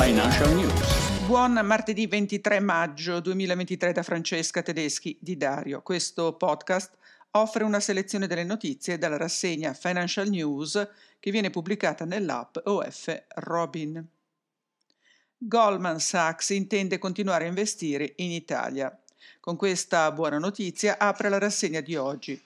Financial News. Buon martedì 23 maggio 2023 da Francesca Tedeschi di Dario. Questo podcast offre una selezione delle notizie dalla rassegna Financial News che viene pubblicata nell'app OF Robin. Goldman Sachs intende continuare a investire in Italia. Con questa buona notizia apre la rassegna di oggi.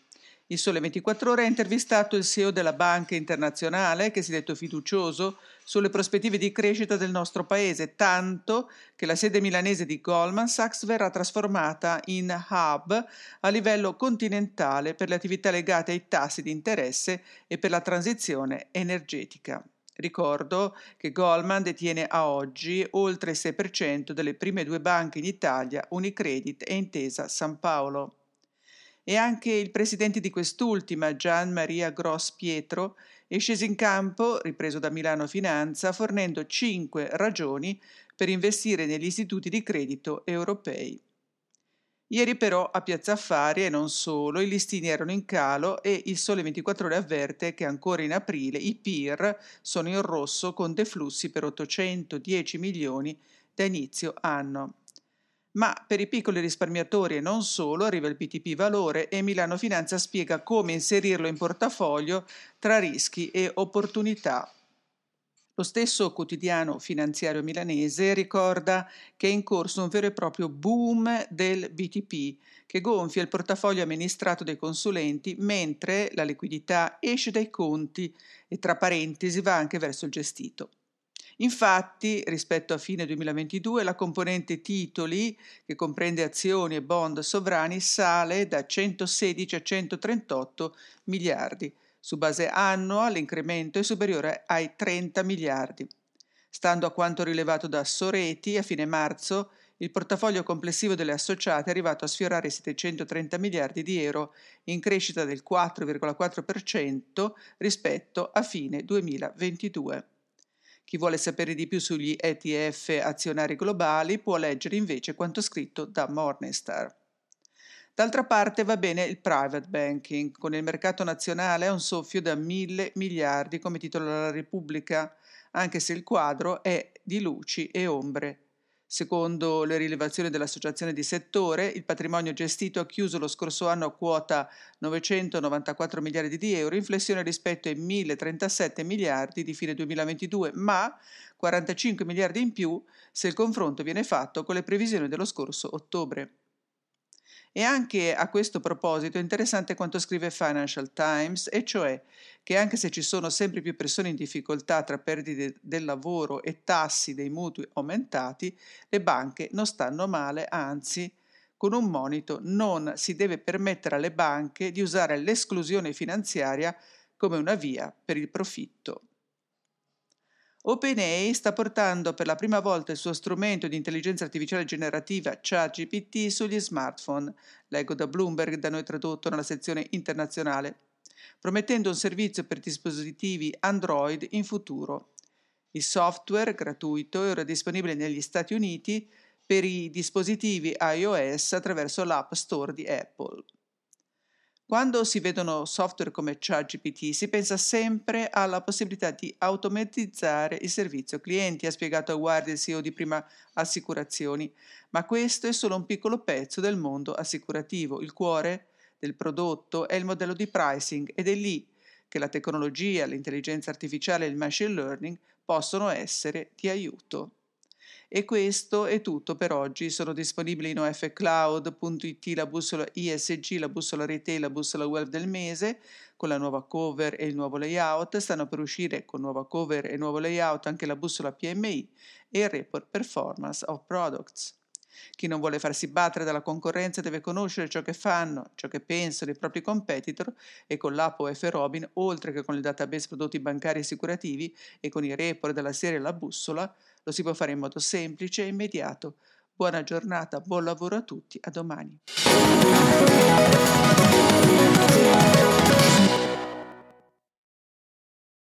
Il Sole 24 Ore ha intervistato il CEO della Banca Internazionale, che si è detto fiducioso sulle prospettive di crescita del nostro paese, tanto che la sede milanese di Goldman Sachs verrà trasformata in hub a livello continentale per le attività legate ai tassi di interesse e per la transizione energetica. Ricordo che Goldman detiene a oggi oltre il 6% delle prime due banche in Italia, Unicredit e Intesa San Paolo e anche il presidente di quest'ultima, Gian Maria Gross Pietro, è sceso in campo, ripreso da Milano Finanza, fornendo cinque ragioni per investire negli istituti di credito europei. Ieri però a Piazza Affari e non solo i listini erano in calo e il Sole 24 ore avverte che ancora in aprile i PIR sono in rosso con deflussi per 810 milioni da inizio anno ma per i piccoli risparmiatori e non solo arriva il BTP Valore e Milano Finanza spiega come inserirlo in portafoglio tra rischi e opportunità. Lo stesso quotidiano finanziario milanese ricorda che è in corso un vero e proprio boom del BTP che gonfia il portafoglio amministrato dai consulenti mentre la liquidità esce dai conti e tra parentesi va anche verso il gestito. Infatti, rispetto a fine 2022, la componente titoli, che comprende azioni e bond sovrani, sale da 116 a 138 miliardi. Su base annua l'incremento è superiore ai 30 miliardi. Stando a quanto rilevato da Soreti, a fine marzo il portafoglio complessivo delle associate è arrivato a sfiorare i 730 miliardi di euro, in crescita del 4,4% rispetto a fine 2022. Chi vuole sapere di più sugli ETF azionari globali può leggere invece quanto scritto da Morningstar. D'altra parte va bene il private banking, con il mercato nazionale a un soffio da mille miliardi come titola la Repubblica, anche se il quadro è di luci e ombre. Secondo le rilevazioni dell'associazione di settore, il patrimonio gestito ha chiuso lo scorso anno a quota 994 miliardi di euro, in flessione rispetto ai 1037 miliardi di fine 2022, ma 45 miliardi in più se il confronto viene fatto con le previsioni dello scorso ottobre. E anche a questo proposito è interessante quanto scrive Financial Times, e cioè che anche se ci sono sempre più persone in difficoltà tra perdite del lavoro e tassi dei mutui aumentati, le banche non stanno male, anzi, con un monito non si deve permettere alle banche di usare l'esclusione finanziaria come una via per il profitto. OpenAI sta portando per la prima volta il suo strumento di intelligenza artificiale generativa ChatGPT sugli smartphone, leggo da Bloomberg, da noi tradotto nella sezione internazionale, promettendo un servizio per dispositivi Android in futuro. Il software, gratuito, è ora disponibile negli Stati Uniti per i dispositivi iOS attraverso l'App Store di Apple. Quando si vedono software come ChatGPT si pensa sempre alla possibilità di automatizzare il servizio clienti, ha spiegato a Guardia il CEO di Prima Assicurazioni, ma questo è solo un piccolo pezzo del mondo assicurativo. Il cuore del prodotto è il modello di pricing ed è lì che la tecnologia, l'intelligenza artificiale e il machine learning possono essere di aiuto. E questo è tutto per oggi. Sono disponibili in ofcloud.it la bussola ISG, la bussola retail, la bussola web del mese con la nuova cover e il nuovo layout. Stanno per uscire con nuova cover e nuovo layout anche la bussola PMI e il report Performance of Products. Chi non vuole farsi battere dalla concorrenza deve conoscere ciò che fanno, ciò che pensano i propri competitor e con l'app OF Robin, oltre che con il database prodotti bancari e assicurativi e con i report della serie La Bussola, lo si può fare in modo semplice e immediato. Buona giornata, buon lavoro a tutti, a domani.